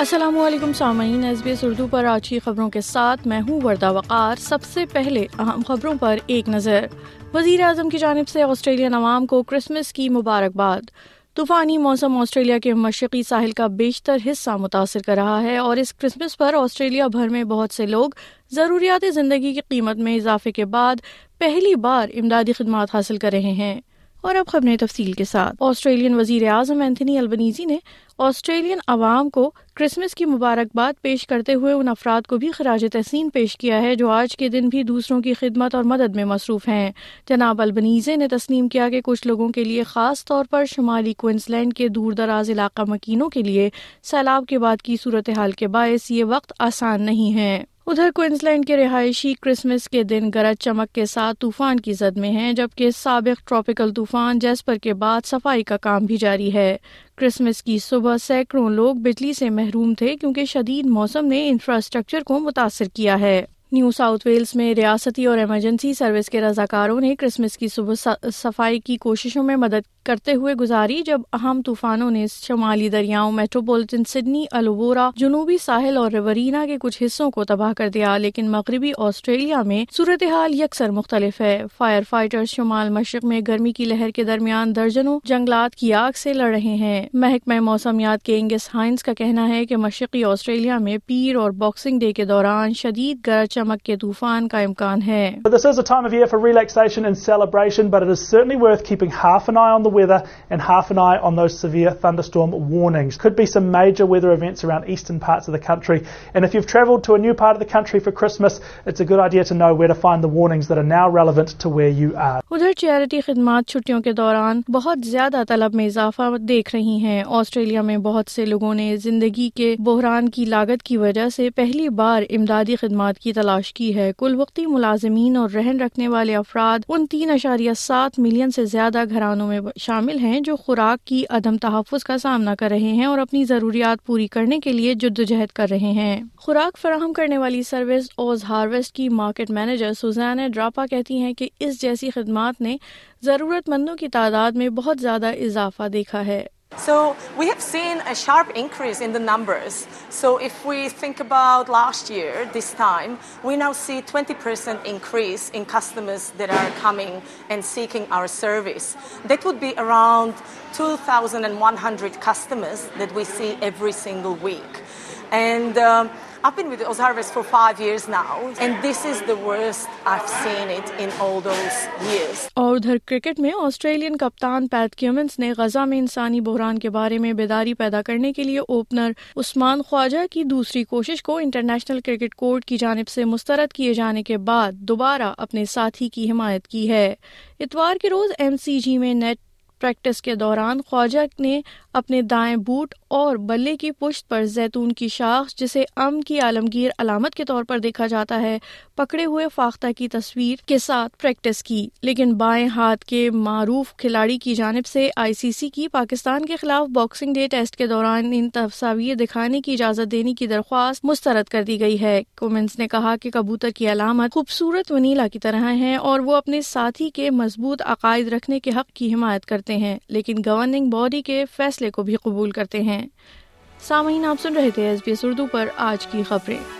السلام علیکم سامعین ایس بی ایس اردو پر آج کی خبروں کے ساتھ میں ہوں وردہ وقار سب سے پہلے اہم خبروں پر ایک نظر وزیر اعظم کی جانب سے آسٹریلیا عوام کو کرسمس کی مبارکباد طوفانی موسم آسٹریلیا کے مشرقی ساحل کا بیشتر حصہ متاثر کر رہا ہے اور اس کرسمس پر آسٹریلیا بھر میں بہت سے لوگ ضروریات زندگی کی قیمت میں اضافے کے بعد پہلی بار امدادی خدمات حاصل کر رہے ہیں اور اب خبریں تفصیل کے ساتھ آسٹریلین وزیر اعظم اینتھنی البنیزی نے آسٹریلین عوام کو کرسمس کی مبارکباد پیش کرتے ہوئے ان افراد کو بھی خراج تحسین پیش کیا ہے جو آج کے دن بھی دوسروں کی خدمت اور مدد میں مصروف ہیں جناب البنیزے نے تسلیم کیا کہ کچھ لوگوں کے لیے خاص طور پر شمالی کوئنس لینڈ کے دور دراز علاقہ مکینوں کے لیے سیلاب کے بعد کی صورتحال کے باعث یہ وقت آسان نہیں ہے ادھر لینڈ کے رہائشی کرسمس کے دن گرج چمک کے ساتھ طوفان کی زد میں ہیں جبکہ سابق ٹراپیکل طوفان جیسپر کے بعد صفائی کا کام بھی جاری ہے کرسمس کی صبح سینکڑوں لوگ بجلی سے محروم تھے کیونکہ شدید موسم نے انفراسٹرکچر کو متاثر کیا ہے نیو ساؤتھ ویلس میں ریاستی اور ایمرجنسی سروس کے رضاکاروں نے کرسمس کی صبح صفائی کی کوششوں میں مدد کرتے ہوئے گزاری جب اہم طوفانوں نے شمالی دریاؤں میٹروپولیٹن سڈنی الوورا جنوبی ساحل اور ریورینا کے کچھ حصوں کو تباہ کر دیا لیکن مغربی آسٹریلیا میں صورتحال یکسر مختلف ہے فائر فائٹر شمال مشرق میں گرمی کی لہر کے درمیان درجنوں جنگلات کی آگ سے لڑ رہے ہیں محکمہ موسمیات کے انگس ہائنس کا کہنا ہے کہ مشرقی آسٹریلیا میں پیر اور باکسنگ ڈے کے دوران شدید گرج چمک کے طوفان کا امکان ہے خدمات چھٹیوں کے دوران بہت زیادہ طلب میں اضافہ دیکھ رہی ہیں آسٹریلیا میں بہت سے لوگوں نے زندگی کے بحران کی لاگت کی وجہ سے پہلی بار امدادی خدمات کی تلاش کی ہے کل وقتی ملازمین اور رہن رکھنے والے افراد ان تین اشاریہ سات ملین سے زیادہ گھرانوں میں شامل ہیں جو خوراک کی عدم تحفظ کا سامنا کر رہے ہیں اور اپنی ضروریات پوری کرنے کے لیے جدوجہد کر رہے ہیں خوراک فراہم کرنے والی سروس اوز ہارویسٹ کی مارکیٹ مینیجر سوزین ڈراپا کہتی ہیں کہ اس جیسی خدمات نے ضرورت مندوں کی تعداد میں بہت زیادہ اضافہ دیکھا ہے So we have seen a sharp increase in the numbers. So if we think about last year, this time, we now see 20% increase in customers that are coming and seeking our service. That would be around 2,100 customers that we see every single week. And um, I've I've been with for five years years. now, and this is the worst seen it in all those اور ادھر cricket میں Australian کپتان پیت کیومنس نے غزہ میں انسانی بحران کے بارے میں بیداری پیدا کرنے کے لیے اوپنر عثمان خواجہ کی دوسری کوشش کو انٹرنیشنل کرکٹ کورٹ کی جانب سے مسترد کیے جانے کے بعد دوبارہ اپنے ساتھی کی حمایت کی ہے اتوار کے روز ایم سی جی میں نیٹ پریکٹس کے دوران خواجہ نے اپنے دائیں بوٹ اور بلے کی پشت پر زیتون کی شاخ جسے ام کی عالمگیر علامت کے طور پر دیکھا جاتا ہے پکڑے ہوئے فاختہ کی تصویر کے ساتھ پریکٹس کی لیکن بائیں ہاتھ کے معروف کھلاڑی کی جانب سے آئی سی سی کی پاکستان کے خلاف باکسنگ ڈے ٹیسٹ کے دوران ان تصاویر دکھانے کی اجازت دینے کی درخواست مسترد کر دی گئی ہے کومنس نے کہا کہ کبوتر کی علامت خوبصورت ونیلا کی طرح ہے اور وہ اپنے ساتھی کے مضبوط عقائد رکھنے کے حق کی حمایت کرتے ہیں لیکن گورننگ باڈی کے فیصلے کو بھی قبول کرتے ہیں سامعین آپ سن رہے تھے ایس بی ایس اردو پر آج کی خبریں